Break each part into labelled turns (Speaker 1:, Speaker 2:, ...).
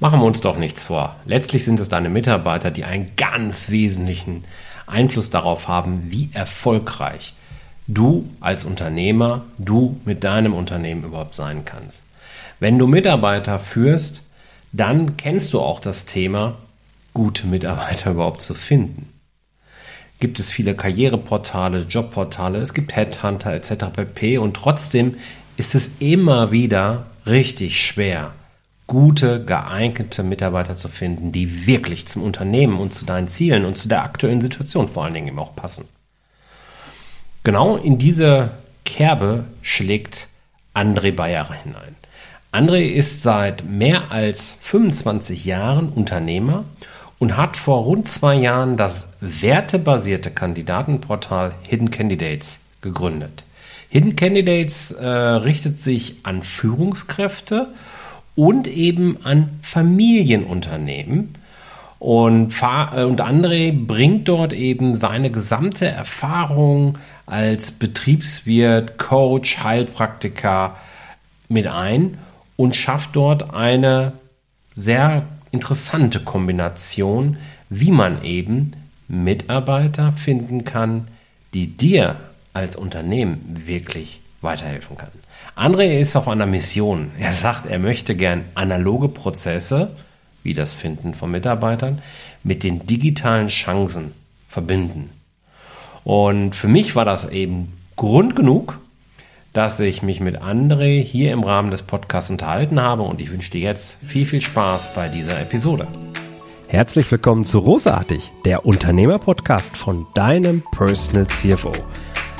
Speaker 1: Machen wir uns doch nichts vor. Letztlich sind es deine Mitarbeiter, die einen ganz wesentlichen Einfluss darauf haben, wie erfolgreich du als Unternehmer, du mit deinem Unternehmen überhaupt sein kannst. Wenn du Mitarbeiter führst, dann kennst du auch das Thema, gute Mitarbeiter überhaupt zu finden. Gibt es viele Karriereportale, Jobportale, es gibt Headhunter etc. pp. Und trotzdem ist es immer wieder richtig schwer, gute, geeignete Mitarbeiter zu finden, die wirklich zum Unternehmen und zu deinen Zielen und zu der aktuellen Situation vor allen Dingen eben auch passen. Genau in diese Kerbe schlägt André Bayer hinein. André ist seit mehr als 25 Jahren Unternehmer und hat vor rund zwei Jahren das wertebasierte Kandidatenportal Hidden Candidates gegründet. Hidden Candidates äh, richtet sich an Führungskräfte und eben an Familienunternehmen. Und, äh, und André bringt dort eben seine gesamte Erfahrung als Betriebswirt, Coach, Heilpraktiker mit ein und schafft dort eine sehr interessante Kombination, wie man eben Mitarbeiter finden kann, die dir als Unternehmen wirklich weiterhelfen kann. André ist auf einer Mission. Er sagt, er möchte gern analoge Prozesse, wie das Finden von Mitarbeitern, mit den digitalen Chancen verbinden. Und für mich war das eben Grund genug, dass ich mich mit André hier im Rahmen des Podcasts unterhalten habe und ich wünsche dir jetzt viel, viel Spaß bei dieser Episode. Herzlich willkommen zu Rosartig, der Unternehmer-Podcast von deinem Personal CFO.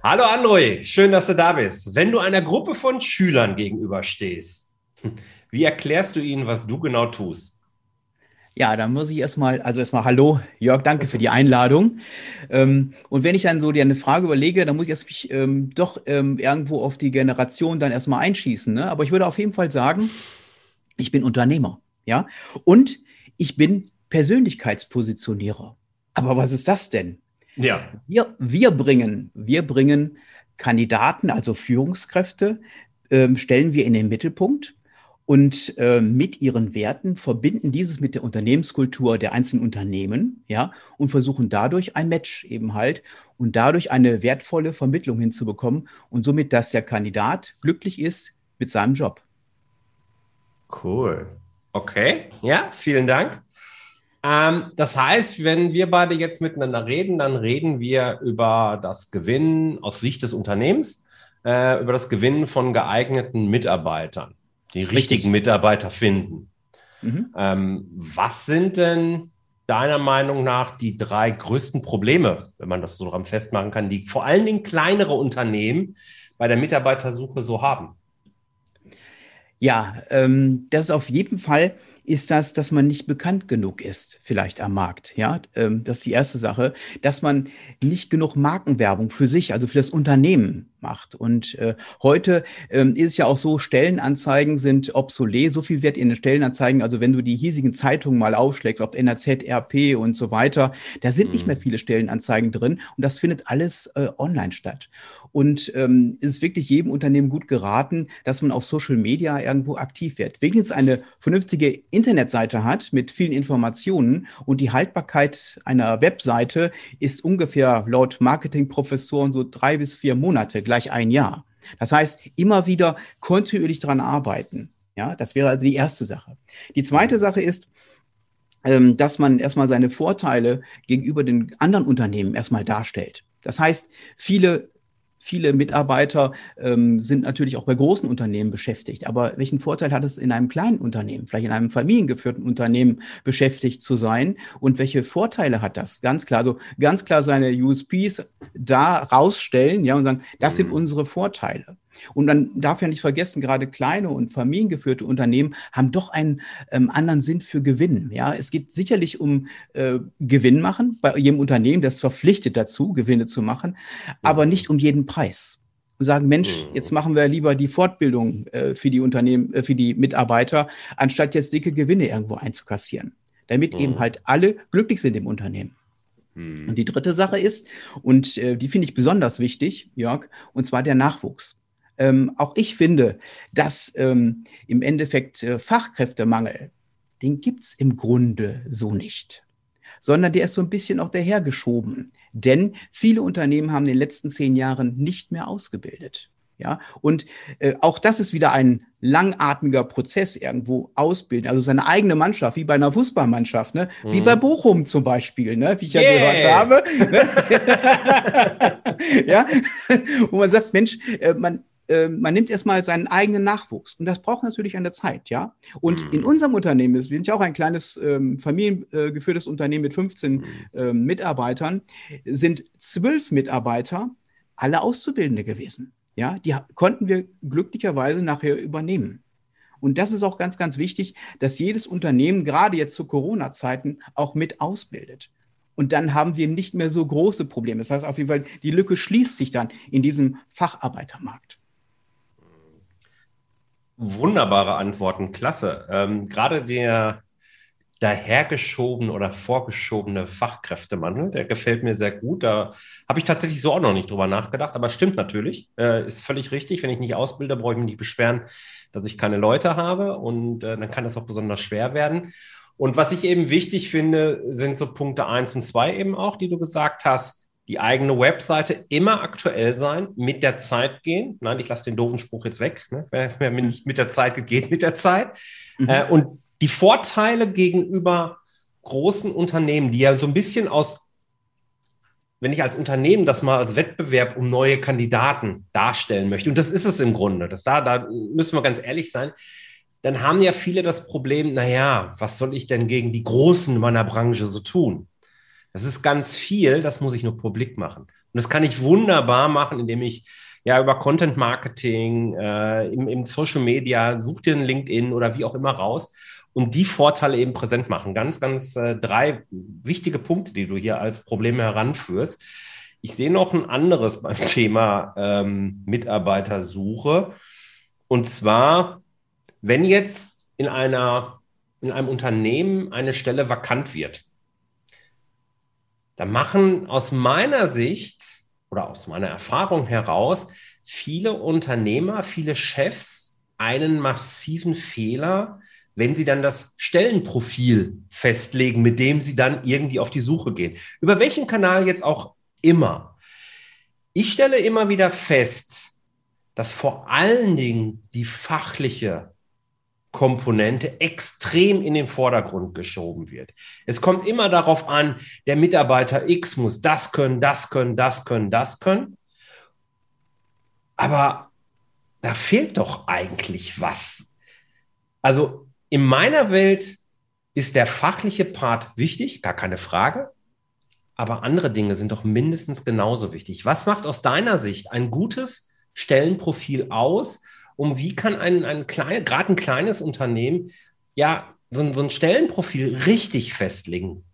Speaker 1: Hallo André, schön, dass du da bist. Wenn du einer Gruppe von Schülern gegenüberstehst, wie erklärst du ihnen, was du genau tust?
Speaker 2: Ja, dann muss ich erstmal, also erstmal Hallo, Jörg, danke für die Einladung. Ähm, und wenn ich dann so dir eine Frage überlege, dann muss ich erst mich ähm, doch ähm, irgendwo auf die Generation dann erstmal einschießen. Ne? Aber ich würde auf jeden Fall sagen, ich bin Unternehmer, ja, und ich bin Persönlichkeitspositionierer. Aber was ist das denn? Ja. Wir, wir bringen, wir bringen Kandidaten, also Führungskräfte, ähm, stellen wir in den Mittelpunkt und äh, mit ihren Werten verbinden dieses mit der Unternehmenskultur der einzelnen Unternehmen, ja, und versuchen dadurch ein Match eben halt und dadurch eine wertvolle Vermittlung hinzubekommen und somit, dass der Kandidat glücklich ist mit seinem Job.
Speaker 1: Cool. Okay, ja, vielen Dank. Ähm, das heißt, wenn wir beide jetzt miteinander reden, dann reden wir über das Gewinnen aus Sicht des Unternehmens, äh, über das Gewinnen von geeigneten Mitarbeitern, die Richtig. richtigen Mitarbeiter finden. Mhm. Ähm, was sind denn deiner Meinung nach die drei größten Probleme, wenn man das so daran festmachen kann, die vor allen Dingen kleinere Unternehmen bei der Mitarbeitersuche so haben?
Speaker 2: Ja, ähm, das ist auf jeden Fall ist das, dass man nicht bekannt genug ist, vielleicht am Markt. Ja, ähm, das ist die erste Sache, dass man nicht genug Markenwerbung für sich, also für das Unternehmen macht. Und äh, heute ähm, ist es ja auch so, Stellenanzeigen sind obsolet. So viel wird in den Stellenanzeigen, also wenn du die hiesigen Zeitungen mal aufschlägst, ob NRZ, RP und so weiter, da sind mhm. nicht mehr viele Stellenanzeigen drin und das findet alles äh, online statt. Und ähm, es ist wirklich jedem Unternehmen gut geraten, dass man auf Social Media irgendwo aktiv wird. Wenigstens eine vernünftige Internetseite hat mit vielen Informationen und die Haltbarkeit einer Webseite ist ungefähr laut Marketingprofessoren so drei bis vier Monate, gleich ein Jahr. Das heißt, immer wieder kontinuierlich daran arbeiten. Ja, das wäre also die erste Sache. Die zweite Sache ist, ähm, dass man erstmal seine Vorteile gegenüber den anderen Unternehmen erstmal darstellt. Das heißt, viele Viele Mitarbeiter ähm, sind natürlich auch bei großen Unternehmen beschäftigt. Aber welchen Vorteil hat es in einem kleinen Unternehmen, vielleicht in einem familiengeführten Unternehmen beschäftigt zu sein? Und welche Vorteile hat das? Ganz klar, so ganz klar seine USPs da rausstellen, ja, und sagen, das sind mhm. unsere Vorteile. Und man darf ja nicht vergessen, gerade kleine und familiengeführte Unternehmen haben doch einen ähm, anderen Sinn für Gewinn. Ja, es geht sicherlich um äh, Gewinn machen bei jedem Unternehmen, das verpflichtet dazu, Gewinne zu machen, aber nicht um jeden Preis und sagen, Mensch, mhm. jetzt machen wir lieber die Fortbildung äh, für die Unternehmen, äh, für die Mitarbeiter, anstatt jetzt dicke Gewinne irgendwo einzukassieren, damit mhm. eben halt alle glücklich sind im Unternehmen. Mhm. Und die dritte Sache ist, und äh, die finde ich besonders wichtig, Jörg, und zwar der Nachwuchs. Ähm, auch ich finde, dass ähm, im Endeffekt äh, Fachkräftemangel, den gibt es im Grunde so nicht sondern der ist so ein bisschen auch dahergeschoben. Denn viele Unternehmen haben in den letzten zehn Jahren nicht mehr ausgebildet. Ja, und äh, auch das ist wieder ein langatmiger Prozess irgendwo ausbilden. Also seine eigene Mannschaft, wie bei einer Fußballmannschaft, ne? Mhm. wie bei Bochum zum Beispiel, ne? wie ich ja yeah. gehört habe. Ne? ja, wo man sagt, Mensch, äh, man, ähm, man nimmt erstmal seinen eigenen Nachwuchs. Und das braucht natürlich eine Zeit, ja. Und mhm. in unserem Unternehmen, wir sind ja auch ein kleines ähm, familiengeführtes Unternehmen mit 15 mhm. ähm, Mitarbeitern, sind zwölf Mitarbeiter alle Auszubildende gewesen. Ja, die konnten wir glücklicherweise nachher übernehmen. Und das ist auch ganz, ganz wichtig, dass jedes Unternehmen, gerade jetzt zu Corona-Zeiten, auch mit ausbildet. Und dann haben wir nicht mehr so große Probleme. Das heißt auf jeden Fall, die Lücke schließt sich dann in diesem Facharbeitermarkt.
Speaker 1: Wunderbare Antworten, klasse. Ähm, gerade der dahergeschobene oder vorgeschobene Fachkräftemangel, der gefällt mir sehr gut. Da habe ich tatsächlich so auch noch nicht drüber nachgedacht, aber stimmt natürlich. Äh, ist völlig richtig. Wenn ich nicht ausbilde, brauche ich mich nicht beschweren, dass ich keine Leute habe und äh, dann kann das auch besonders schwer werden. Und was ich eben wichtig finde, sind so Punkte eins und zwei eben auch, die du gesagt hast die eigene Webseite immer aktuell sein, mit der Zeit gehen. Nein, ich lasse den doofen Spruch jetzt weg. Ne? Wer, wer nicht mit der Zeit geht, geht mit der Zeit. Mhm. Äh, und die Vorteile gegenüber großen Unternehmen, die ja so ein bisschen aus, wenn ich als Unternehmen das mal als Wettbewerb um neue Kandidaten darstellen möchte, und das ist es im Grunde, das da, da müssen wir ganz ehrlich sein, dann haben ja viele das Problem, naja, was soll ich denn gegen die Großen meiner Branche so tun? Das ist ganz viel, das muss ich nur publik machen. Und das kann ich wunderbar machen, indem ich ja über Content Marketing, äh, im, im Social Media, such dir einen LinkedIn oder wie auch immer raus und die Vorteile eben präsent machen. Ganz, ganz äh, drei wichtige Punkte, die du hier als Probleme heranführst. Ich sehe noch ein anderes beim Thema ähm, Mitarbeitersuche. Und zwar, wenn jetzt in einer, in einem Unternehmen eine Stelle vakant wird, da machen aus meiner Sicht oder aus meiner Erfahrung heraus viele Unternehmer, viele Chefs einen massiven Fehler, wenn sie dann das Stellenprofil festlegen, mit dem sie dann irgendwie auf die Suche gehen. Über welchen Kanal jetzt auch immer. Ich stelle immer wieder fest, dass vor allen Dingen die fachliche Komponente extrem in den Vordergrund geschoben wird. Es kommt immer darauf an, der Mitarbeiter X muss das können, das können, das können, das können. Aber da fehlt doch eigentlich was. Also in meiner Welt ist der fachliche Part wichtig, gar keine Frage. Aber andere Dinge sind doch mindestens genauso wichtig. Was macht aus deiner Sicht ein gutes Stellenprofil aus? Um wie kann ein, ein klein, gerade ein kleines Unternehmen ja so, so ein Stellenprofil richtig festlegen?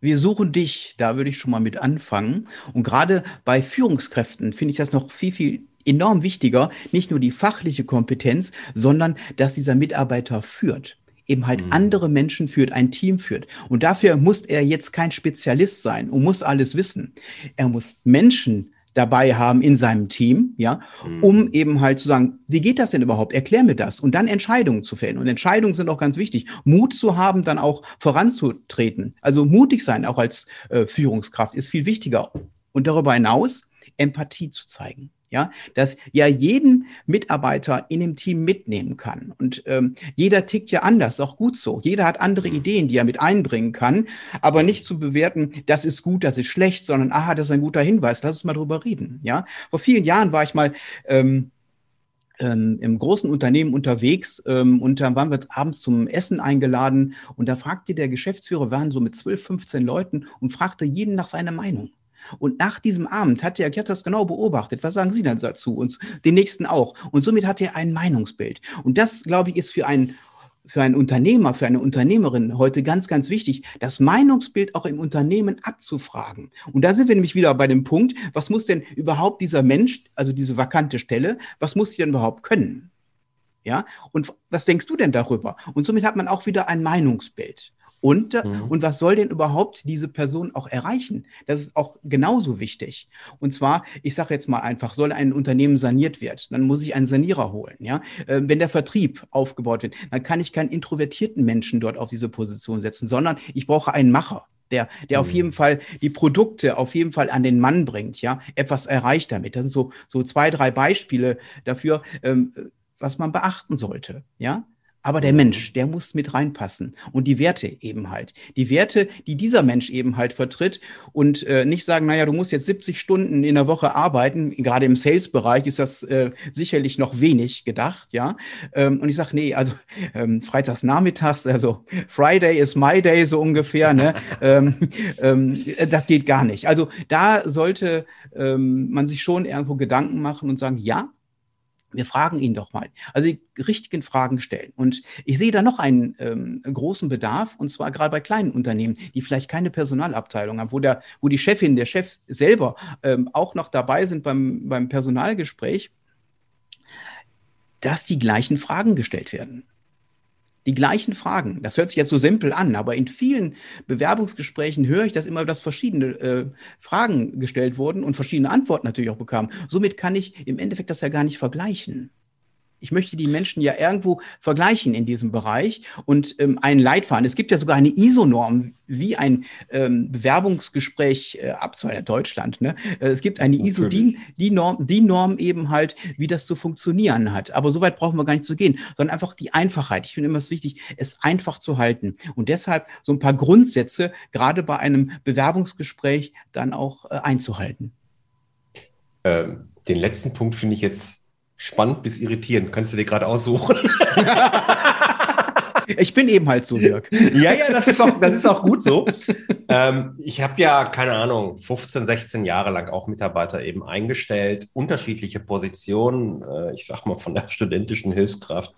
Speaker 2: Wir suchen dich, da würde ich schon mal mit anfangen. Und gerade bei Führungskräften finde ich das noch viel, viel enorm wichtiger, nicht nur die fachliche Kompetenz, sondern dass dieser Mitarbeiter führt eben halt mhm. andere Menschen führt, ein Team führt. Und dafür muss er jetzt kein Spezialist sein und muss alles wissen. Er muss Menschen dabei haben in seinem Team, ja, mhm. um eben halt zu sagen, wie geht das denn überhaupt? Erklär mir das und dann Entscheidungen zu fällen. Und Entscheidungen sind auch ganz wichtig. Mut zu haben, dann auch voranzutreten. Also mutig sein, auch als äh, Führungskraft, ist viel wichtiger. Und darüber hinaus Empathie zu zeigen ja, dass ja jeden Mitarbeiter in dem Team mitnehmen kann. Und ähm, jeder tickt ja anders, auch gut so. Jeder hat andere Ideen, die er mit einbringen kann, aber nicht zu bewerten, das ist gut, das ist schlecht, sondern aha, das ist ein guter Hinweis, lass uns mal drüber reden. Ja, vor vielen Jahren war ich mal ähm, ähm, im großen Unternehmen unterwegs ähm, und dann waren wir abends zum Essen eingeladen und da fragte der Geschäftsführer, wir waren so mit 12, 15 Leuten und fragte jeden nach seiner Meinung. Und nach diesem Abend hat er, habe das genau beobachtet, was sagen Sie dann dazu? Und den nächsten auch. Und somit hat er ein Meinungsbild. Und das, glaube ich, ist für einen für einen Unternehmer, für eine Unternehmerin heute ganz, ganz wichtig, das Meinungsbild auch im Unternehmen abzufragen. Und da sind wir nämlich wieder bei dem Punkt, was muss denn überhaupt dieser Mensch, also diese vakante Stelle, was muss sie denn überhaupt können? Ja, und was denkst du denn darüber? Und somit hat man auch wieder ein Meinungsbild. Und, äh, mhm. und was soll denn überhaupt diese Person auch erreichen? Das ist auch genauso wichtig. Und zwar, ich sage jetzt mal einfach, soll ein Unternehmen saniert werden, dann muss ich einen Sanierer holen. Ja? Äh, wenn der Vertrieb aufgebaut wird, dann kann ich keinen introvertierten Menschen dort auf diese Position setzen, sondern ich brauche einen Macher der, der mhm. auf jeden Fall die Produkte auf jeden Fall an den Mann bringt, ja, etwas erreicht damit. Das sind so, so zwei, drei Beispiele dafür, ähm, was man beachten sollte, ja. Aber der Mensch, der muss mit reinpassen. Und die Werte eben halt. Die Werte, die dieser Mensch eben halt vertritt und äh, nicht sagen, naja, du musst jetzt 70 Stunden in der Woche arbeiten. Gerade im Sales-Bereich ist das äh, sicherlich noch wenig gedacht, ja. Ähm, und ich sage, nee, also ähm, freitags nachmittags, also Friday is my day so ungefähr, ne? ähm, ähm, das geht gar nicht. Also da sollte ähm, man sich schon irgendwo Gedanken machen und sagen, ja, wir fragen ihn doch mal. Also die richtigen Fragen stellen. Und ich sehe da noch einen ähm, großen Bedarf, und zwar gerade bei kleinen Unternehmen, die vielleicht keine Personalabteilung haben, wo, der, wo die Chefin, der Chef selber ähm, auch noch dabei sind beim, beim Personalgespräch, dass die gleichen Fragen gestellt werden die gleichen Fragen. Das hört sich jetzt so simpel an, aber in vielen Bewerbungsgesprächen höre ich das immer, dass verschiedene äh, Fragen gestellt wurden und verschiedene Antworten natürlich auch bekamen. Somit kann ich im Endeffekt das ja gar nicht vergleichen. Ich möchte die Menschen ja irgendwo vergleichen in diesem Bereich und ähm, einen Leitfaden. Es gibt ja sogar eine ISO-Norm, wie ein ähm, Bewerbungsgespräch äh, abzuhalten in Deutschland. Ne? Äh, es gibt eine ISO, die, die, Norm, die Norm eben halt, wie das zu funktionieren hat. Aber so weit brauchen wir gar nicht zu gehen, sondern einfach die Einfachheit. Ich finde immer es wichtig, es einfach zu halten. Und deshalb so ein paar Grundsätze, gerade bei einem Bewerbungsgespräch, dann auch äh, einzuhalten.
Speaker 1: Ähm, den letzten Punkt finde ich jetzt spannend bis irritierend. Kannst du dir gerade aussuchen?
Speaker 2: ich bin eben halt so, Dirk.
Speaker 1: ja, ja, das ist auch, das ist auch gut so. ähm, ich habe ja, keine Ahnung, 15, 16 Jahre lang auch Mitarbeiter eben eingestellt, unterschiedliche Positionen. Äh, ich sag mal von der studentischen Hilfskraft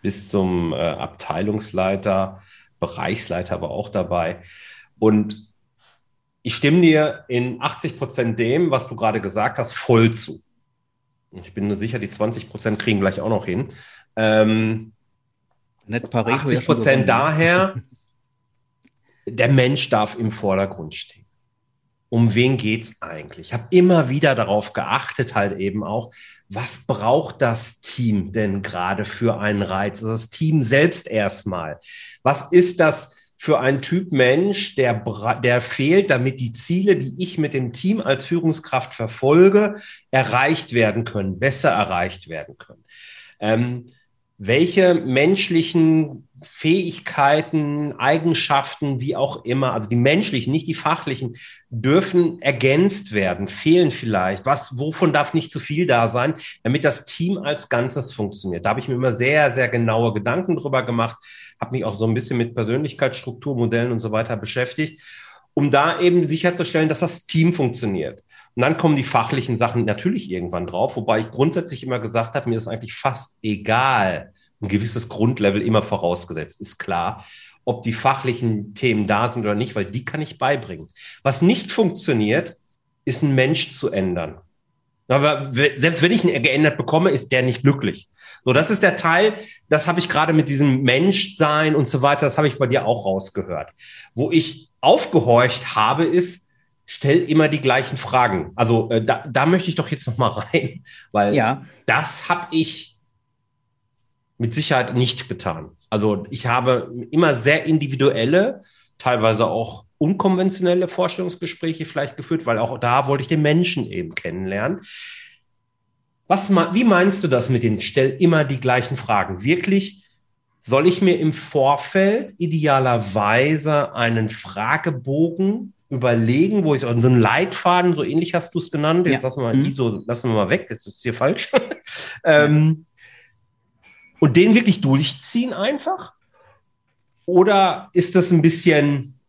Speaker 1: bis zum äh, Abteilungsleiter, Bereichsleiter war auch dabei. Und ich stimme dir in 80 Prozent dem, was du gerade gesagt hast, voll zu. Ich bin sicher, die 20 Prozent kriegen gleich auch noch hin. Ähm, Net Pareto 80 Prozent ja daher, der Mensch darf im Vordergrund stehen. Um wen geht es eigentlich? Ich habe immer wieder darauf geachtet, halt eben auch, was braucht das Team denn gerade für einen Reiz? Also das Team selbst erstmal. Was ist das? Für ein Typ Mensch, der, der fehlt, damit die Ziele, die ich mit dem Team als Führungskraft verfolge, erreicht werden können, besser erreicht werden können. Ähm, welche menschlichen Fähigkeiten, Eigenschaften, wie auch immer, also die menschlichen, nicht die fachlichen, dürfen ergänzt werden, fehlen vielleicht. Was, wovon darf nicht zu viel da sein, damit das Team als Ganzes funktioniert? Da habe ich mir immer sehr, sehr genaue Gedanken drüber gemacht habe mich auch so ein bisschen mit Persönlichkeitsstruktur, Modellen und so weiter beschäftigt, um da eben sicherzustellen, dass das Team funktioniert. Und dann kommen die fachlichen Sachen natürlich irgendwann drauf, wobei ich grundsätzlich immer gesagt habe, mir ist eigentlich fast egal, ein gewisses Grundlevel immer vorausgesetzt, ist klar, ob die fachlichen Themen da sind oder nicht, weil die kann ich beibringen. Was nicht funktioniert, ist ein Mensch zu ändern. Aber selbst wenn ich ihn geändert bekomme, ist der nicht glücklich. So, das ist der Teil, das habe ich gerade mit diesem Menschsein und so weiter, das habe ich bei dir auch rausgehört. Wo ich aufgehorcht habe, ist, stell immer die gleichen Fragen. Also äh, da, da möchte ich doch jetzt noch mal rein, weil ja. das habe ich mit Sicherheit nicht getan. Also ich habe immer sehr individuelle, teilweise auch unkonventionelle Vorstellungsgespräche vielleicht geführt, weil auch da wollte ich den Menschen eben kennenlernen. Was, wie meinst du das mit den Stell immer die gleichen Fragen? Wirklich, soll ich mir im Vorfeld idealerweise einen Fragebogen überlegen, wo ich so einen Leitfaden, so ähnlich hast du es genannt, jetzt ja. lassen wir mal mhm. die so, lassen wir mal weg, jetzt ist es hier falsch. ähm, und den wirklich durchziehen einfach? Oder ist das ein bisschen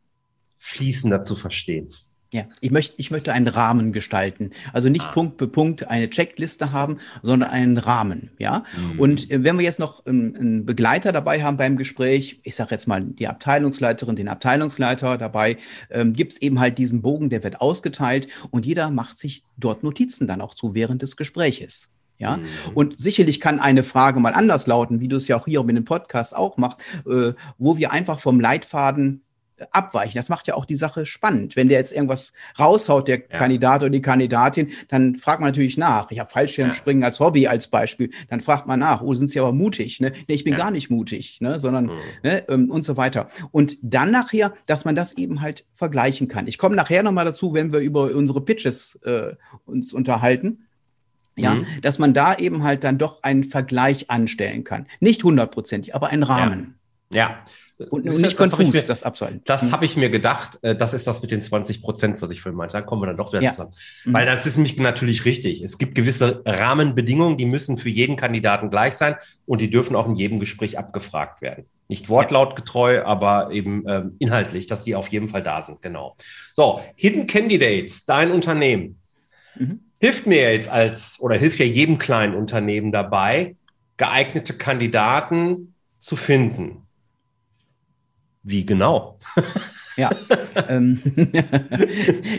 Speaker 1: fließender zu verstehen?
Speaker 2: Ja, ich möchte, ich möchte einen Rahmen gestalten. Also nicht ah. Punkt für Punkt eine Checkliste haben, sondern einen Rahmen. Ja. Mhm. Und äh, wenn wir jetzt noch einen, einen, Begleiter dabei haben beim Gespräch, ich sage jetzt mal die Abteilungsleiterin, den Abteilungsleiter dabei, ähm, gibt es eben halt diesen Bogen, der wird ausgeteilt und jeder macht sich dort Notizen dann auch zu während des Gespräches. Ja, mhm. und sicherlich kann eine Frage mal anders lauten, wie du es ja auch hier mit dem Podcast auch machst, äh, wo wir einfach vom Leitfaden abweichen. Das macht ja auch die Sache spannend. Wenn der jetzt irgendwas raushaut, der ja. Kandidat oder die Kandidatin, dann fragt man natürlich nach. Ich habe Fallschirmspringen ja. als Hobby als Beispiel. Dann fragt man nach, oh, sind Sie aber mutig? Ne? Nee, ich bin ja. gar nicht mutig, ne? sondern mhm. ne? Ähm, und so weiter. Und dann nachher, dass man das eben halt vergleichen kann. Ich komme nachher nochmal dazu, wenn wir über unsere Pitches äh, uns unterhalten. Ja, mhm. dass man da eben halt dann doch einen Vergleich anstellen kann. Nicht hundertprozentig, aber einen Rahmen.
Speaker 1: Ja,
Speaker 2: und, nicht konfus, das, das abzuhalten.
Speaker 1: Das hm. habe ich mir gedacht, äh, das ist das mit den 20 Prozent, was ich vorhin meinte. Da kommen wir dann doch wieder ja. zusammen. Mhm. Weil das ist nämlich natürlich richtig. Es gibt gewisse Rahmenbedingungen, die müssen für jeden Kandidaten gleich sein und die dürfen auch in jedem Gespräch abgefragt werden. Nicht wortlautgetreu, aber eben ähm, inhaltlich, dass die auf jeden Fall da sind. Genau. So, Hidden Candidates, dein Unternehmen. Mhm. Hilft mir jetzt als, oder hilft ja jedem kleinen Unternehmen dabei, geeignete Kandidaten zu finden. Wie genau?
Speaker 2: ja, ähm,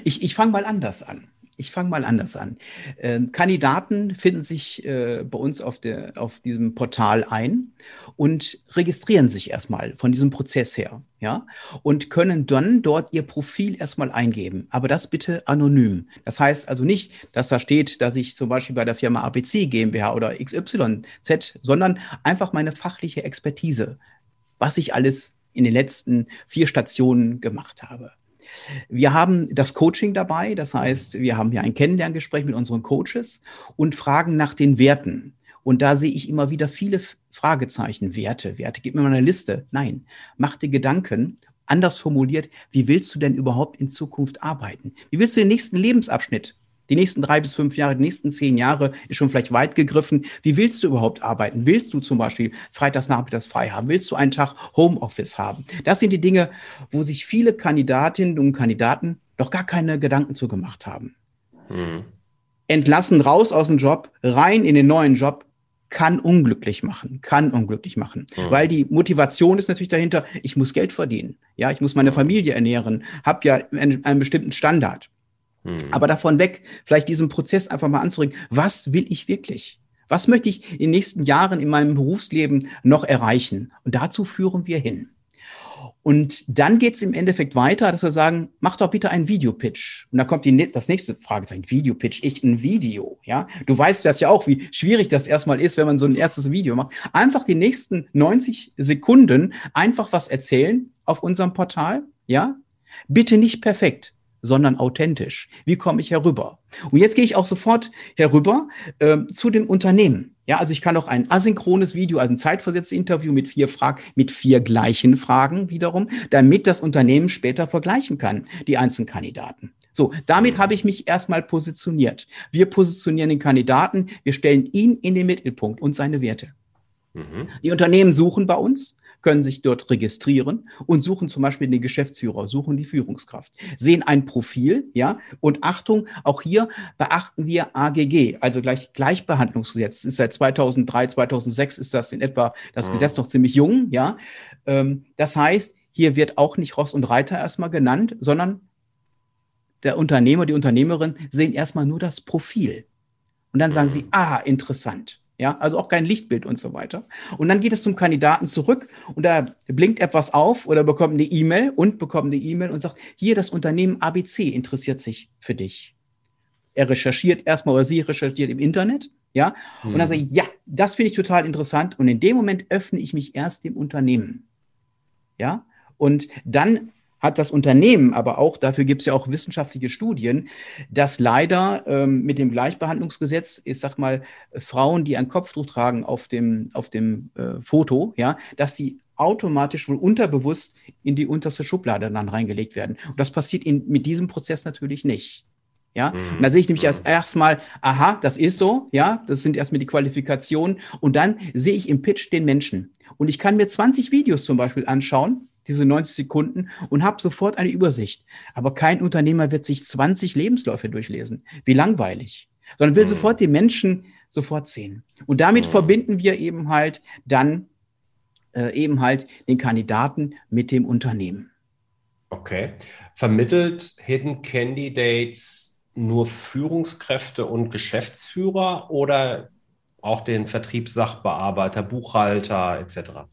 Speaker 2: ich, ich fange mal anders an. Ich fange mal anders an. Ähm, Kandidaten finden sich äh, bei uns auf, der, auf diesem Portal ein und registrieren sich erstmal von diesem Prozess her, ja, und können dann dort ihr Profil erstmal eingeben. Aber das bitte anonym. Das heißt also nicht, dass da steht, dass ich zum Beispiel bei der Firma ABC GmbH oder XYZ, sondern einfach meine fachliche Expertise, was ich alles in den letzten vier Stationen gemacht habe. Wir haben das Coaching dabei, das heißt, wir haben hier ein Kennenlerngespräch mit unseren Coaches und fragen nach den Werten. Und da sehe ich immer wieder viele Fragezeichen. Werte, Werte, gib mir mal eine Liste. Nein, mach dir Gedanken. Anders formuliert, wie willst du denn überhaupt in Zukunft arbeiten? Wie willst du den nächsten Lebensabschnitt die nächsten drei bis fünf Jahre, die nächsten zehn Jahre ist schon vielleicht weit gegriffen. Wie willst du überhaupt arbeiten? Willst du zum Beispiel freitags nachmittags frei haben? Willst du einen Tag Homeoffice haben? Das sind die Dinge, wo sich viele Kandidatinnen und Kandidaten noch gar keine Gedanken zu gemacht haben. Mhm. Entlassen raus aus dem Job, rein in den neuen Job, kann unglücklich machen, kann unglücklich machen, mhm. weil die Motivation ist natürlich dahinter, ich muss Geld verdienen, ja, ich muss meine Familie ernähren, habe ja einen, einen bestimmten Standard. Hm. Aber davon weg, vielleicht diesen Prozess einfach mal anzuregen. Was will ich wirklich? Was möchte ich in den nächsten Jahren in meinem Berufsleben noch erreichen? Und dazu führen wir hin. Und dann geht es im Endeffekt weiter, dass wir sagen, mach doch bitte einen Videopitch. Und da kommt die, das nächste Fragezeichen, Videopitch, ich ein Video, ja. Du weißt das ja auch, wie schwierig das erstmal ist, wenn man so ein erstes Video macht. Einfach die nächsten 90 Sekunden einfach was erzählen auf unserem Portal, ja. Bitte nicht perfekt sondern authentisch. Wie komme ich herüber? Und jetzt gehe ich auch sofort herüber äh, zu dem Unternehmen. Ja, also ich kann auch ein asynchrones Video, also ein zeitversetztes Interview mit vier Fragen, mit vier gleichen Fragen wiederum, damit das Unternehmen später vergleichen kann, die einzelnen Kandidaten. So, damit habe ich mich erstmal positioniert. Wir positionieren den Kandidaten, wir stellen ihn in den Mittelpunkt und seine Werte. Mhm. Die Unternehmen suchen bei uns können sich dort registrieren und suchen zum Beispiel den Geschäftsführer, suchen die Führungskraft, sehen ein Profil, ja, und Achtung, auch hier beachten wir AGG, also gleich Gleichbehandlungsgesetz. Ist seit 2003, 2006 ist das in etwa das mhm. Gesetz noch ziemlich jung, ja. Ähm, das heißt, hier wird auch nicht Ross und Reiter erstmal genannt, sondern der Unternehmer, die Unternehmerin sehen erstmal nur das Profil. Und dann sagen sie, mhm. ah, interessant. Ja, also auch kein Lichtbild und so weiter. Und dann geht es zum Kandidaten zurück und da blinkt etwas auf oder bekommt eine E-Mail und bekommt eine E-Mail und sagt, hier das Unternehmen ABC interessiert sich für dich. Er recherchiert erstmal oder sie recherchiert im Internet, ja, mhm. und dann sage ich, ja, das finde ich total interessant und in dem Moment öffne ich mich erst dem Unternehmen. Ja, und dann hat das Unternehmen aber auch, dafür gibt es ja auch wissenschaftliche Studien, dass leider ähm, mit dem Gleichbehandlungsgesetz, ich sag mal, Frauen, die ein Kopftuch tragen auf dem, auf dem äh, Foto, ja, dass sie automatisch wohl unterbewusst in die unterste Schublade dann reingelegt werden. Und das passiert in, mit diesem Prozess natürlich nicht. Ja, mhm. und da sehe ich nämlich erst erstmal, aha, das ist so, ja, das sind erstmal die Qualifikationen und dann sehe ich im Pitch den Menschen. Und ich kann mir 20 Videos zum Beispiel anschauen, diese 90 Sekunden und habe sofort eine Übersicht. Aber kein Unternehmer wird sich 20 Lebensläufe durchlesen. Wie langweilig. Sondern will mhm. sofort die Menschen sofort sehen. Und damit mhm. verbinden wir eben halt dann äh, eben halt den Kandidaten mit dem Unternehmen.
Speaker 1: Okay. Vermittelt Hidden Candidates nur Führungskräfte und Geschäftsführer oder auch den Vertriebssachbearbeiter, Buchhalter etc.?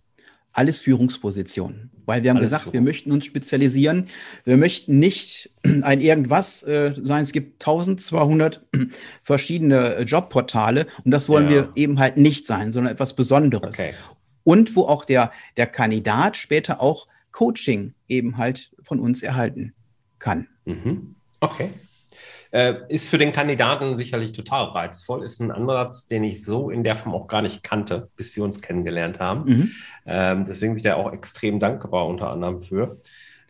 Speaker 2: Alles Führungspositionen, weil wir haben Alles gesagt, wir möchten uns spezialisieren. Wir möchten nicht ein irgendwas äh, sein. Es gibt 1200 verschiedene Jobportale und das wollen ja. wir eben halt nicht sein, sondern etwas Besonderes. Okay. Und wo auch der, der Kandidat später auch Coaching eben halt von uns erhalten kann.
Speaker 1: Mhm. Okay. Äh, ist für den Kandidaten sicherlich total reizvoll, ist ein Ansatz, den ich so in der Form auch gar nicht kannte, bis wir uns kennengelernt haben. Mhm. Ähm, deswegen bin ich da auch extrem dankbar unter anderem für.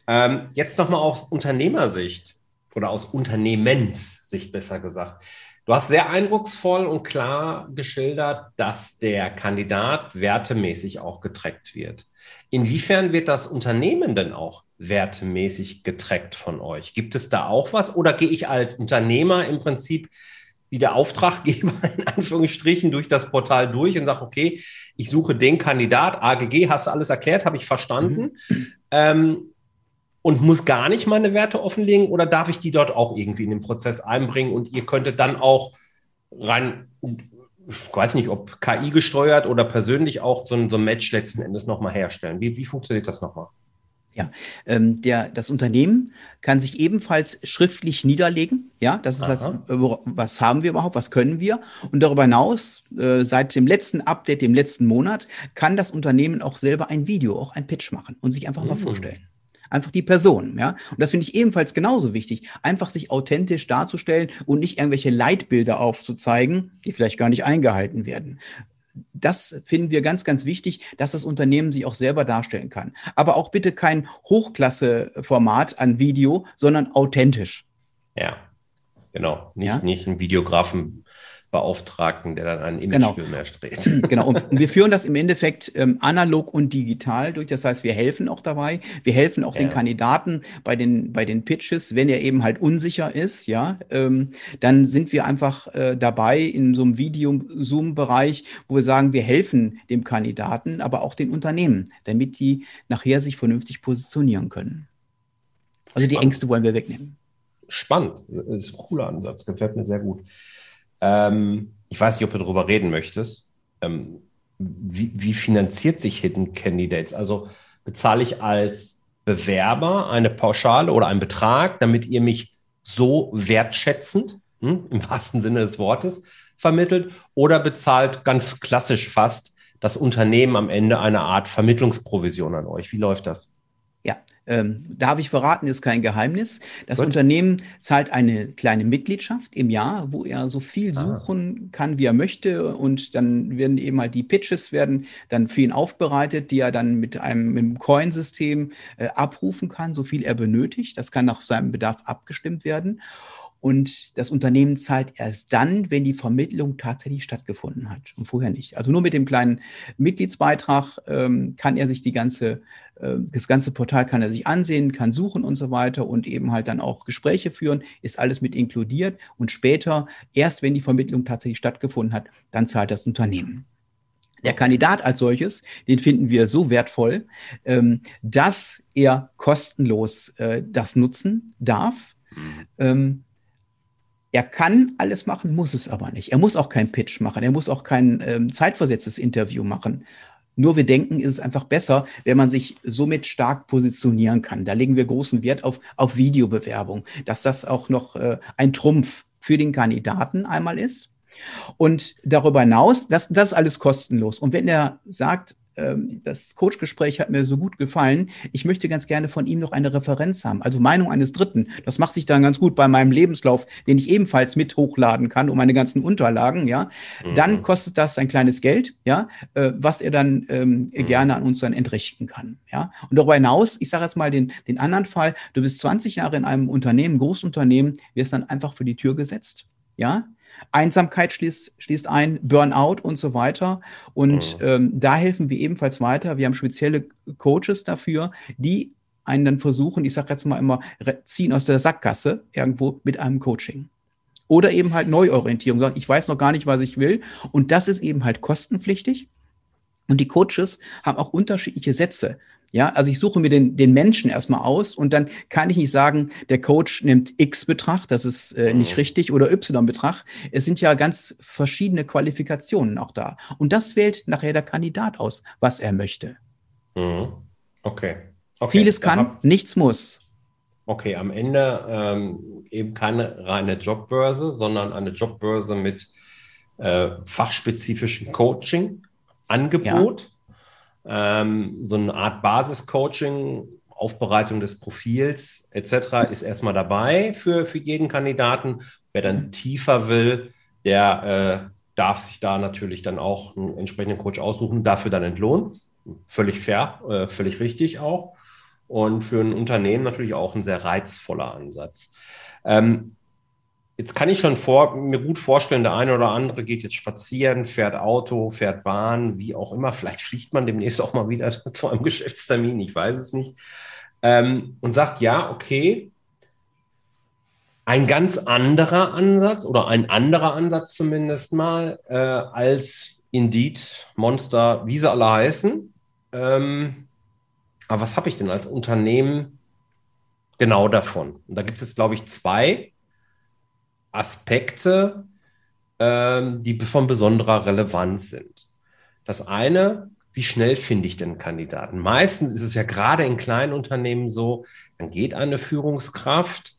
Speaker 1: Ähm, jetzt nochmal aus Unternehmersicht oder aus Unternehmenssicht besser gesagt. Du hast sehr eindrucksvoll und klar geschildert, dass der Kandidat wertemäßig auch getrackt wird. Inwiefern wird das Unternehmen denn auch wertemäßig getrackt von euch? Gibt es da auch was oder gehe ich als Unternehmer im Prinzip wie der Auftraggeber in Anführungsstrichen durch das Portal durch und sage, okay, ich suche den Kandidat, AGG, hast du alles erklärt, habe ich verstanden. Mhm. Ähm, und muss gar nicht meine Werte offenlegen oder darf ich die dort auch irgendwie in den Prozess einbringen und ihr könntet dann auch rein, ich weiß nicht, ob KI gesteuert oder persönlich auch so ein, so ein Match letzten Endes nochmal herstellen. Wie, wie funktioniert das nochmal?
Speaker 2: Ja, ähm, der, das Unternehmen kann sich ebenfalls schriftlich niederlegen. Ja, das ist das, was haben wir überhaupt, was können wir? Und darüber hinaus, äh, seit dem letzten Update, dem letzten Monat, kann das Unternehmen auch selber ein Video, auch ein Pitch machen und sich einfach mhm. mal vorstellen einfach die Person, ja. Und das finde ich ebenfalls genauso wichtig, einfach sich authentisch darzustellen und nicht irgendwelche Leitbilder aufzuzeigen, die vielleicht gar nicht eingehalten werden. Das finden wir ganz, ganz wichtig, dass das Unternehmen sich auch selber darstellen kann. Aber auch bitte kein Hochklasse-Format an Video, sondern authentisch.
Speaker 1: Ja, genau. Nicht, ja? nicht einen Videografen Beauftragten, der dann einen Imagefilm genau.
Speaker 2: erstrebt. Genau, und wir führen das im Endeffekt ähm, analog und digital durch. Das heißt, wir helfen auch dabei. Wir helfen auch ja. den Kandidaten bei den, bei den Pitches, wenn er eben halt unsicher ist, ja, ähm, dann sind wir einfach äh, dabei in so einem Video-Zoom-Bereich, wo wir sagen, wir helfen dem Kandidaten, aber auch den Unternehmen, damit die nachher sich vernünftig positionieren können. Also die Ängste wollen wir wegnehmen.
Speaker 1: Spannend. Das ist ein cooler Ansatz. Gefällt mir sehr gut. Ähm, ich weiß nicht, ob du darüber reden möchtest. Ähm, wie, wie finanziert sich Hidden Candidates? Also bezahle ich als Bewerber eine Pauschale oder einen Betrag, damit ihr mich so wertschätzend, hm, im wahrsten Sinne des Wortes, vermittelt? Oder bezahlt ganz klassisch fast das Unternehmen am Ende eine Art Vermittlungsprovision an euch? Wie läuft das?
Speaker 2: Ähm, darf ich verraten, ist kein Geheimnis. Das Gut. Unternehmen zahlt eine kleine Mitgliedschaft im Jahr, wo er so viel ah. suchen ah. kann, wie er möchte. Und dann werden eben halt die Pitches werden dann für ihn aufbereitet, die er dann mit einem, mit einem Coin-System äh, abrufen kann, so viel er benötigt. Das kann nach seinem Bedarf abgestimmt werden. Und das Unternehmen zahlt erst dann, wenn die Vermittlung tatsächlich stattgefunden hat und vorher nicht. Also nur mit dem kleinen Mitgliedsbeitrag ähm, kann er sich die ganze, äh, das ganze Portal kann er sich ansehen, kann suchen und so weiter und eben halt dann auch Gespräche führen, ist alles mit inkludiert. Und später, erst wenn die Vermittlung tatsächlich stattgefunden hat, dann zahlt das Unternehmen. Der Kandidat als solches, den finden wir so wertvoll, ähm, dass er kostenlos äh, das nutzen darf. Mhm. Ähm, er kann alles machen, muss es aber nicht. Er muss auch keinen Pitch machen. Er muss auch kein ähm, zeitversetztes Interview machen. Nur wir denken, ist es einfach besser, wenn man sich somit stark positionieren kann. Da legen wir großen Wert auf, auf Videobewerbung, dass das auch noch äh, ein Trumpf für den Kandidaten einmal ist. Und darüber hinaus, das, das ist alles kostenlos. Und wenn er sagt, ähm, das Coachgespräch hat mir so gut gefallen. Ich möchte ganz gerne von ihm noch eine Referenz haben, also Meinung eines Dritten. Das macht sich dann ganz gut bei meinem Lebenslauf, den ich ebenfalls mit hochladen kann, um meine ganzen Unterlagen, ja. Mhm. Dann kostet das ein kleines Geld, ja, äh, was er dann ähm, mhm. gerne an uns dann entrichten kann, ja. Und darüber hinaus, ich sage jetzt mal den, den anderen Fall, du bist 20 Jahre in einem Unternehmen, Großunternehmen, wirst dann einfach für die Tür gesetzt ja. Einsamkeit schließt, schließt ein, Burnout und so weiter. Und mhm. ähm, da helfen wir ebenfalls weiter. Wir haben spezielle Coaches dafür, die einen dann versuchen, ich sage jetzt mal immer, ziehen aus der Sackgasse irgendwo mit einem Coaching. Oder eben halt Neuorientierung, sagen, ich weiß noch gar nicht, was ich will. Und das ist eben halt kostenpflichtig. Und die Coaches haben auch unterschiedliche Sätze. Ja, also ich suche mir den, den Menschen erstmal aus und dann kann ich nicht sagen, der Coach nimmt X Betracht, das ist äh, nicht mhm. richtig, oder Y Betracht. Es sind ja ganz verschiedene Qualifikationen auch da. Und das wählt nachher der Kandidat aus, was er möchte.
Speaker 1: Mhm. Okay.
Speaker 2: okay. Vieles kann, hab... nichts muss.
Speaker 1: Okay, am Ende ähm, eben keine reine Jobbörse, sondern eine Jobbörse mit äh, fachspezifischem Coaching, Angebot, ja. Ähm, so eine Art Basiscoaching, Aufbereitung des Profils etc. ist erstmal dabei für, für jeden Kandidaten. Wer dann tiefer will, der äh, darf sich da natürlich dann auch einen entsprechenden Coach aussuchen, dafür dann entlohnen. Völlig fair, äh, völlig richtig auch und für ein Unternehmen natürlich auch ein sehr reizvoller Ansatz. Ähm, jetzt kann ich schon vor, mir gut vorstellen, der eine oder andere geht jetzt spazieren, fährt Auto, fährt Bahn, wie auch immer. Vielleicht fliegt man demnächst auch mal wieder zu einem Geschäftstermin, ich weiß es nicht. Ähm, und sagt, ja, okay, ein ganz anderer Ansatz oder ein anderer Ansatz zumindest mal äh, als Indeed, Monster, wie sie alle heißen. Ähm, aber was habe ich denn als Unternehmen genau davon? Und da gibt es, glaube ich, zwei Aspekte, ähm, die von besonderer Relevanz sind. Das eine, wie schnell finde ich denn Kandidaten? Meistens ist es ja gerade in kleinen Unternehmen so, dann geht eine Führungskraft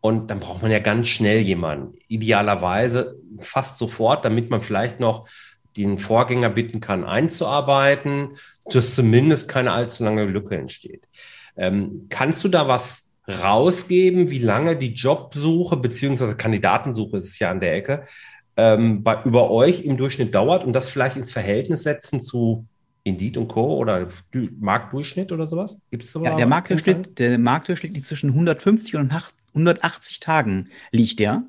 Speaker 1: und dann braucht man ja ganz schnell jemanden. Idealerweise fast sofort, damit man vielleicht noch den Vorgänger bitten kann, einzuarbeiten dass zumindest keine allzu lange Lücke entsteht. Ähm, kannst du da was rausgeben, wie lange die Jobsuche beziehungsweise Kandidatensuche ist es ja an der Ecke ähm, bei, über euch im Durchschnitt dauert und das vielleicht ins Verhältnis setzen zu Indeed und Co. oder Marktdurchschnitt oder sowas?
Speaker 2: Gibt es sowas? Ja, der Marktdurchschnitt, der Marktdurchschnitt liegt zwischen 150 und 180 Tagen liegt der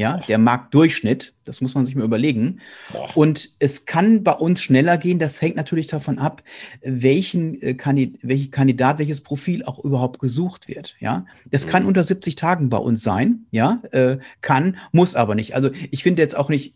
Speaker 2: ja, der Marktdurchschnitt. Das muss man sich mal überlegen. Und es kann bei uns schneller gehen. Das hängt natürlich davon ab, welchen äh, Kandidat, welche Kandidat, welches Profil auch überhaupt gesucht wird. Ja, das mhm. kann unter 70 Tagen bei uns sein. Ja, äh, kann, muss aber nicht. Also ich finde jetzt auch nicht,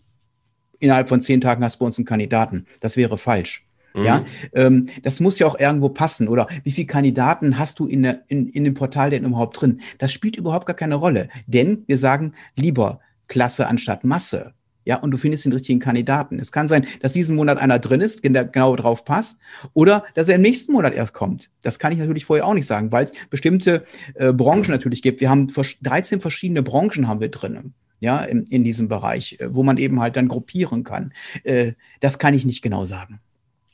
Speaker 2: innerhalb von zehn Tagen hast du bei uns einen Kandidaten. Das wäre falsch. Mhm. Ja, ähm, das muss ja auch irgendwo passen. Oder wie viele Kandidaten hast du in, der, in, in dem Portal denn überhaupt drin? Das spielt überhaupt gar keine Rolle. Denn wir sagen lieber Klasse anstatt Masse. Ja, und du findest den richtigen Kandidaten. Es kann sein, dass diesen Monat einer drin ist, der genau drauf passt, oder dass er im nächsten Monat erst kommt. Das kann ich natürlich vorher auch nicht sagen, weil es bestimmte äh, Branchen natürlich gibt. Wir haben 13 verschiedene Branchen haben wir drin, ja, in, in diesem Bereich, äh, wo man eben halt dann gruppieren kann. Äh, das kann ich nicht genau sagen.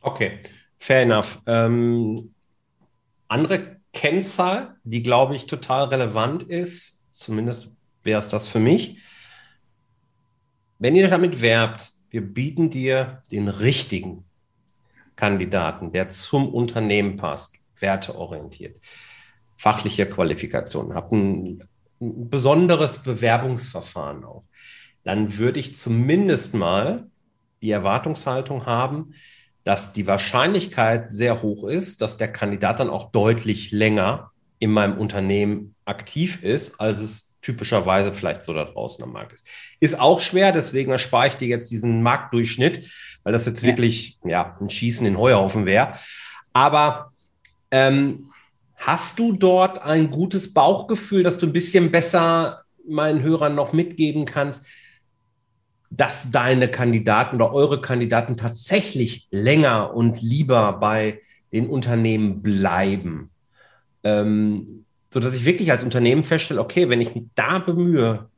Speaker 1: Okay, fair enough. Ähm, andere Kennzahl, die glaube ich total relevant ist, zumindest wäre es das für mich wenn ihr damit werbt, wir bieten dir den richtigen Kandidaten, der zum Unternehmen passt, werteorientiert, fachliche Qualifikationen, habt ein, ein besonderes Bewerbungsverfahren auch, dann würde ich zumindest mal die Erwartungshaltung haben, dass die Wahrscheinlichkeit sehr hoch ist, dass der Kandidat dann auch deutlich länger in meinem Unternehmen aktiv ist, als es typischerweise vielleicht so da draußen am Markt ist. Ist auch schwer, deswegen erspare ich dir jetzt diesen Marktdurchschnitt, weil das jetzt ja. wirklich ja, ein Schießen in Heuhaufen wäre. Aber ähm, hast du dort ein gutes Bauchgefühl, dass du ein bisschen besser meinen Hörern noch mitgeben kannst, dass deine Kandidaten oder eure Kandidaten tatsächlich länger und lieber bei den Unternehmen bleiben? Ähm, so dass ich wirklich als Unternehmen feststelle, okay, wenn ich mich da bemühe,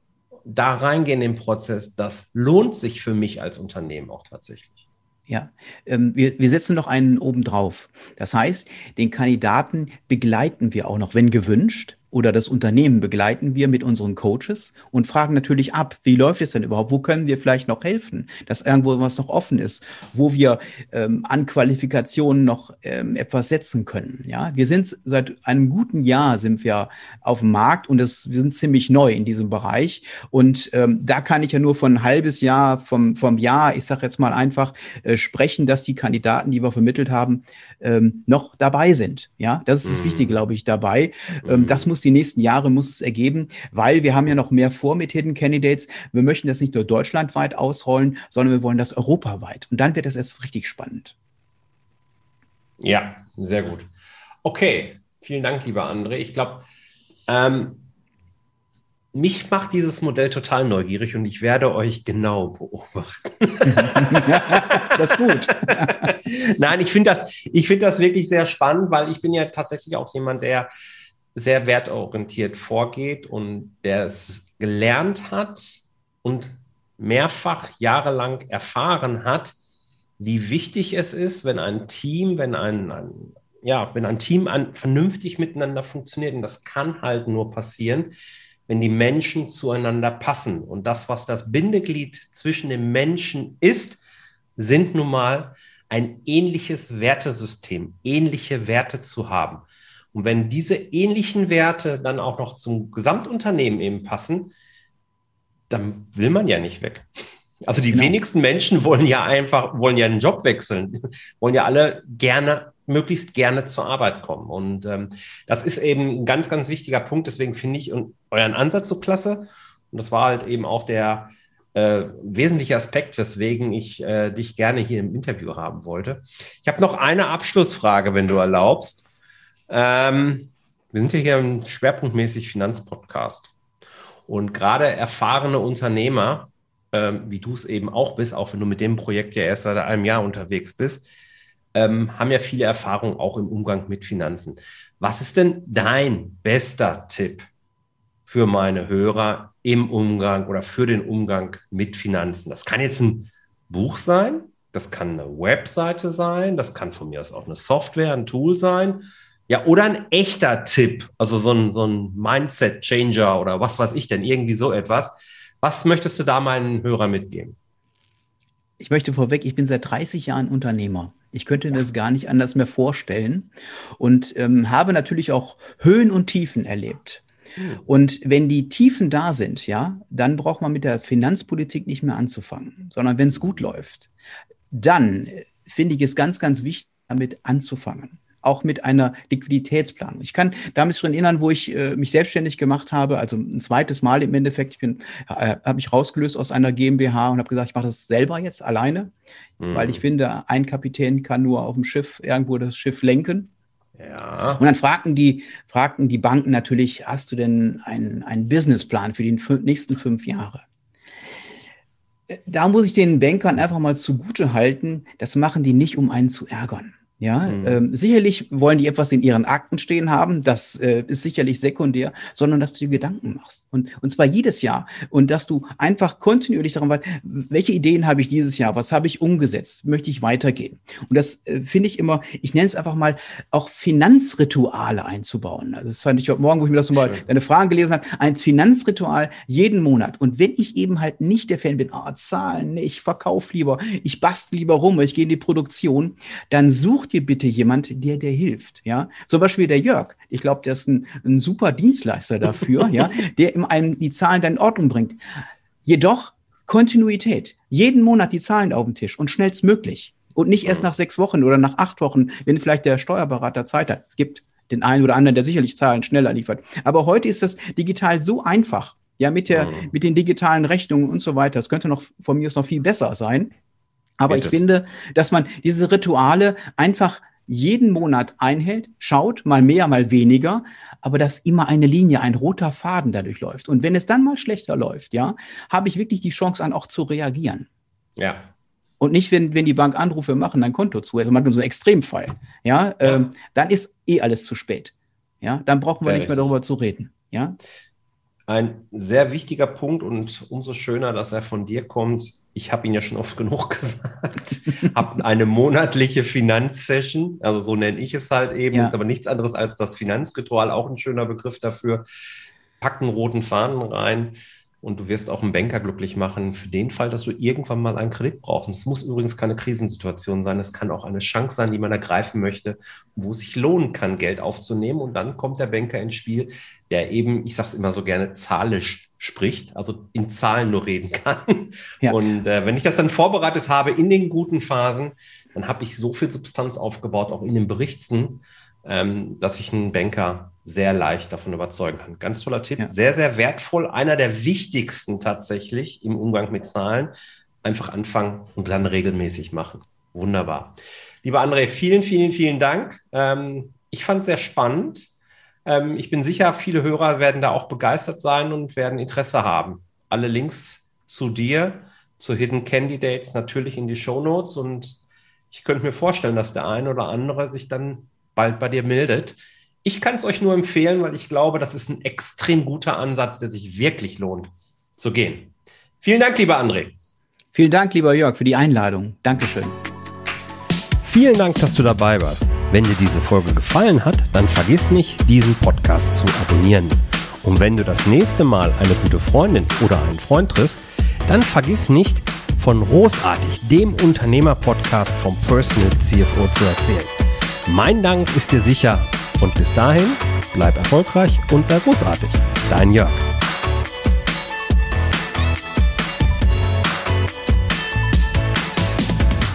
Speaker 1: da reingehen in den Prozess, das lohnt sich für mich als Unternehmen auch tatsächlich.
Speaker 2: Ja, ähm, wir, wir setzen noch einen oben drauf. Das heißt, den Kandidaten begleiten wir auch noch, wenn gewünscht, oder das Unternehmen begleiten wir mit unseren Coaches und fragen natürlich ab, wie läuft es denn überhaupt? Wo können wir vielleicht noch helfen, dass irgendwo was noch offen ist, wo wir ähm, an Qualifikationen noch ähm, etwas setzen können. Ja, wir sind seit einem guten Jahr sind wir auf dem Markt und es, wir sind ziemlich neu in diesem Bereich und ähm, da kann ich ja nur von ein halbes Jahr vom vom Jahr, ich sage jetzt mal einfach äh, sprechen, dass die Kandidaten, die wir vermittelt haben, ähm, noch dabei sind. Ja, das ist das mhm. Wichtige, glaube ich, dabei. Ähm, mhm. das muss die nächsten Jahre muss es ergeben, weil wir haben ja noch mehr vor mit Hidden Candidates. Wir möchten das nicht nur deutschlandweit ausrollen, sondern wir wollen das europaweit. Und dann wird es erst richtig spannend.
Speaker 1: Ja, sehr gut. Okay, vielen Dank, lieber André. Ich glaube, ähm, mich macht dieses Modell total neugierig und ich werde euch genau beobachten.
Speaker 2: das ist gut.
Speaker 1: Nein, ich finde das, ich finde das wirklich sehr spannend, weil ich bin ja tatsächlich auch jemand, der sehr wertorientiert vorgeht und der es gelernt hat und mehrfach jahrelang erfahren hat, wie wichtig es ist, wenn ein Team, wenn ein, ein ja, wenn ein Team an, vernünftig miteinander funktioniert, und das kann halt nur passieren, wenn die Menschen zueinander passen. Und das, was das Bindeglied zwischen den Menschen ist, sind nun mal ein ähnliches Wertesystem, ähnliche Werte zu haben. Und wenn diese ähnlichen Werte dann auch noch zum Gesamtunternehmen eben passen, dann will man ja nicht weg. Also die genau. wenigsten Menschen wollen ja einfach, wollen ja einen Job wechseln, wollen ja alle gerne, möglichst gerne zur Arbeit kommen. Und ähm, das ist eben ein ganz, ganz wichtiger Punkt. Deswegen finde ich euren Ansatz so klasse. Und das war halt eben auch der äh, wesentliche Aspekt, weswegen ich äh, dich gerne hier im Interview haben wollte. Ich habe noch eine Abschlussfrage, wenn du erlaubst. Ähm, wir sind hier im schwerpunktmäßig Finanzpodcast. Und gerade erfahrene Unternehmer, ähm, wie du es eben auch bist, auch wenn du mit dem Projekt ja erst seit einem Jahr unterwegs bist, ähm, haben ja viele Erfahrungen auch im Umgang mit Finanzen. Was ist denn dein bester Tipp für meine Hörer im Umgang oder für den Umgang mit Finanzen? Das kann jetzt ein Buch sein, das kann eine Webseite sein, das kann von mir aus auch eine Software, ein Tool sein. Ja, oder ein echter Tipp, also so ein, so ein Mindset-Changer oder was weiß ich denn, irgendwie so etwas. Was möchtest du da meinen Hörern mitgeben?
Speaker 2: Ich möchte vorweg, ich bin seit 30 Jahren Unternehmer. Ich könnte mir das gar nicht anders mehr vorstellen und ähm, habe natürlich auch Höhen und Tiefen erlebt. Hm. Und wenn die Tiefen da sind, ja, dann braucht man mit der Finanzpolitik nicht mehr anzufangen, sondern wenn es gut läuft, dann äh, finde ich es ganz, ganz wichtig, damit anzufangen auch mit einer Liquiditätsplanung. Ich kann damit schon erinnern, wo ich äh, mich selbstständig gemacht habe, also ein zweites Mal im Endeffekt. Ich bin, äh, habe mich rausgelöst aus einer GmbH und habe gesagt, ich mache das selber jetzt alleine, mhm. weil ich finde, ein Kapitän kann nur auf dem Schiff irgendwo das Schiff lenken. Ja. Und dann fragten die, fragten die Banken natürlich, hast du denn einen, einen Businessplan für die nächsten fünf Jahre? Äh, da muss ich den Bankern einfach mal zugute halten, das machen die nicht, um einen zu ärgern. Ja, mhm. ähm, sicherlich wollen die etwas in ihren Akten stehen haben, das äh, ist sicherlich sekundär, sondern dass du dir Gedanken machst. Und, und zwar jedes Jahr. Und dass du einfach kontinuierlich daran weißt, welche Ideen habe ich dieses Jahr, was habe ich umgesetzt, möchte ich weitergehen. Und das äh, finde ich immer, ich nenne es einfach mal, auch Finanzrituale einzubauen. Also das fand ich heute Morgen, wo ich mir das nochmal deine Fragen gelesen habe, ein Finanzritual jeden Monat. Und wenn ich eben halt nicht der Fan bin, oh, Zahlen, nee, ich verkaufe lieber, ich bastel lieber rum, ich gehe in die Produktion, dann such dir bitte jemand, der dir hilft. Ja, zum Beispiel der Jörg. Ich glaube, der ist ein, ein super Dienstleister dafür, ja, der ihm einem die Zahlen dann in Ordnung bringt. Jedoch Kontinuität. Jeden Monat die Zahlen auf dem Tisch und schnellstmöglich. Und nicht erst nach sechs Wochen oder nach acht Wochen, wenn vielleicht der Steuerberater Zeit hat. Es gibt den einen oder anderen, der sicherlich Zahlen schneller liefert. Aber heute ist das digital so einfach. Ja, mit der, mhm. mit den digitalen Rechnungen und so weiter. Das könnte noch von mir aus noch viel besser sein. Aber ich finde, dass man diese Rituale einfach jeden Monat einhält, schaut, mal mehr, mal weniger, aber dass immer eine Linie, ein roter Faden dadurch läuft. Und wenn es dann mal schlechter läuft, ja, habe ich wirklich die Chance an auch zu reagieren.
Speaker 1: Ja.
Speaker 2: Und nicht, wenn, wenn die Bank Anrufe machen, dein Konto zu. Also man so einen Extremfall. Ja, ja. Ähm, dann ist eh alles zu spät. Ja, dann brauchen wir Sehr nicht mehr darüber zu reden. Ja.
Speaker 1: Ein sehr wichtiger Punkt und umso schöner, dass er von dir kommt. Ich habe ihn ja schon oft genug gesagt. habe eine monatliche Finanzsession, also so nenne ich es halt eben, ja. ist aber nichts anderes als das Finanzritual, auch ein schöner Begriff dafür. Packen roten Fahnen rein und du wirst auch einen Banker glücklich machen für den Fall, dass du irgendwann mal einen Kredit brauchst. Und es muss übrigens keine Krisensituation sein, es kann auch eine Chance sein, die man ergreifen möchte, wo es sich lohnen kann, Geld aufzunehmen. Und dann kommt der Banker ins Spiel, der eben, ich sage es immer so gerne, zahlisch spricht, also in Zahlen nur reden kann. Ja. Und äh, wenn ich das dann vorbereitet habe in den guten Phasen, dann habe ich so viel Substanz aufgebaut, auch in den Berichten, ähm, dass ich einen Banker sehr leicht davon überzeugen kann. Ganz toller Tipp, ja. sehr, sehr wertvoll, einer der wichtigsten tatsächlich im Umgang mit Zahlen. Einfach anfangen und dann regelmäßig machen. Wunderbar. Lieber André, vielen, vielen, vielen Dank. Ähm, ich fand es sehr spannend. Ähm, ich bin sicher, viele Hörer werden da auch begeistert sein und werden Interesse haben. Alle Links zu dir, zu Hidden Candidates natürlich in die Show Notes und ich könnte mir vorstellen, dass der eine oder andere sich dann bald bei dir meldet. Ich kann es euch nur empfehlen, weil ich glaube, das ist ein extrem guter Ansatz, der sich wirklich lohnt zu gehen. Vielen Dank, lieber André.
Speaker 2: Vielen Dank, lieber Jörg, für die Einladung. Dankeschön.
Speaker 1: Vielen Dank, dass du dabei warst. Wenn dir diese Folge gefallen hat, dann vergiss nicht, diesen Podcast zu abonnieren. Und wenn du das nächste Mal eine gute Freundin oder einen Freund triffst, dann vergiss nicht, von Großartig, dem Unternehmer-Podcast vom Personal CFO zu erzählen. Mein Dank ist dir sicher und bis dahin bleib erfolgreich und sei großartig. Dein Jörg.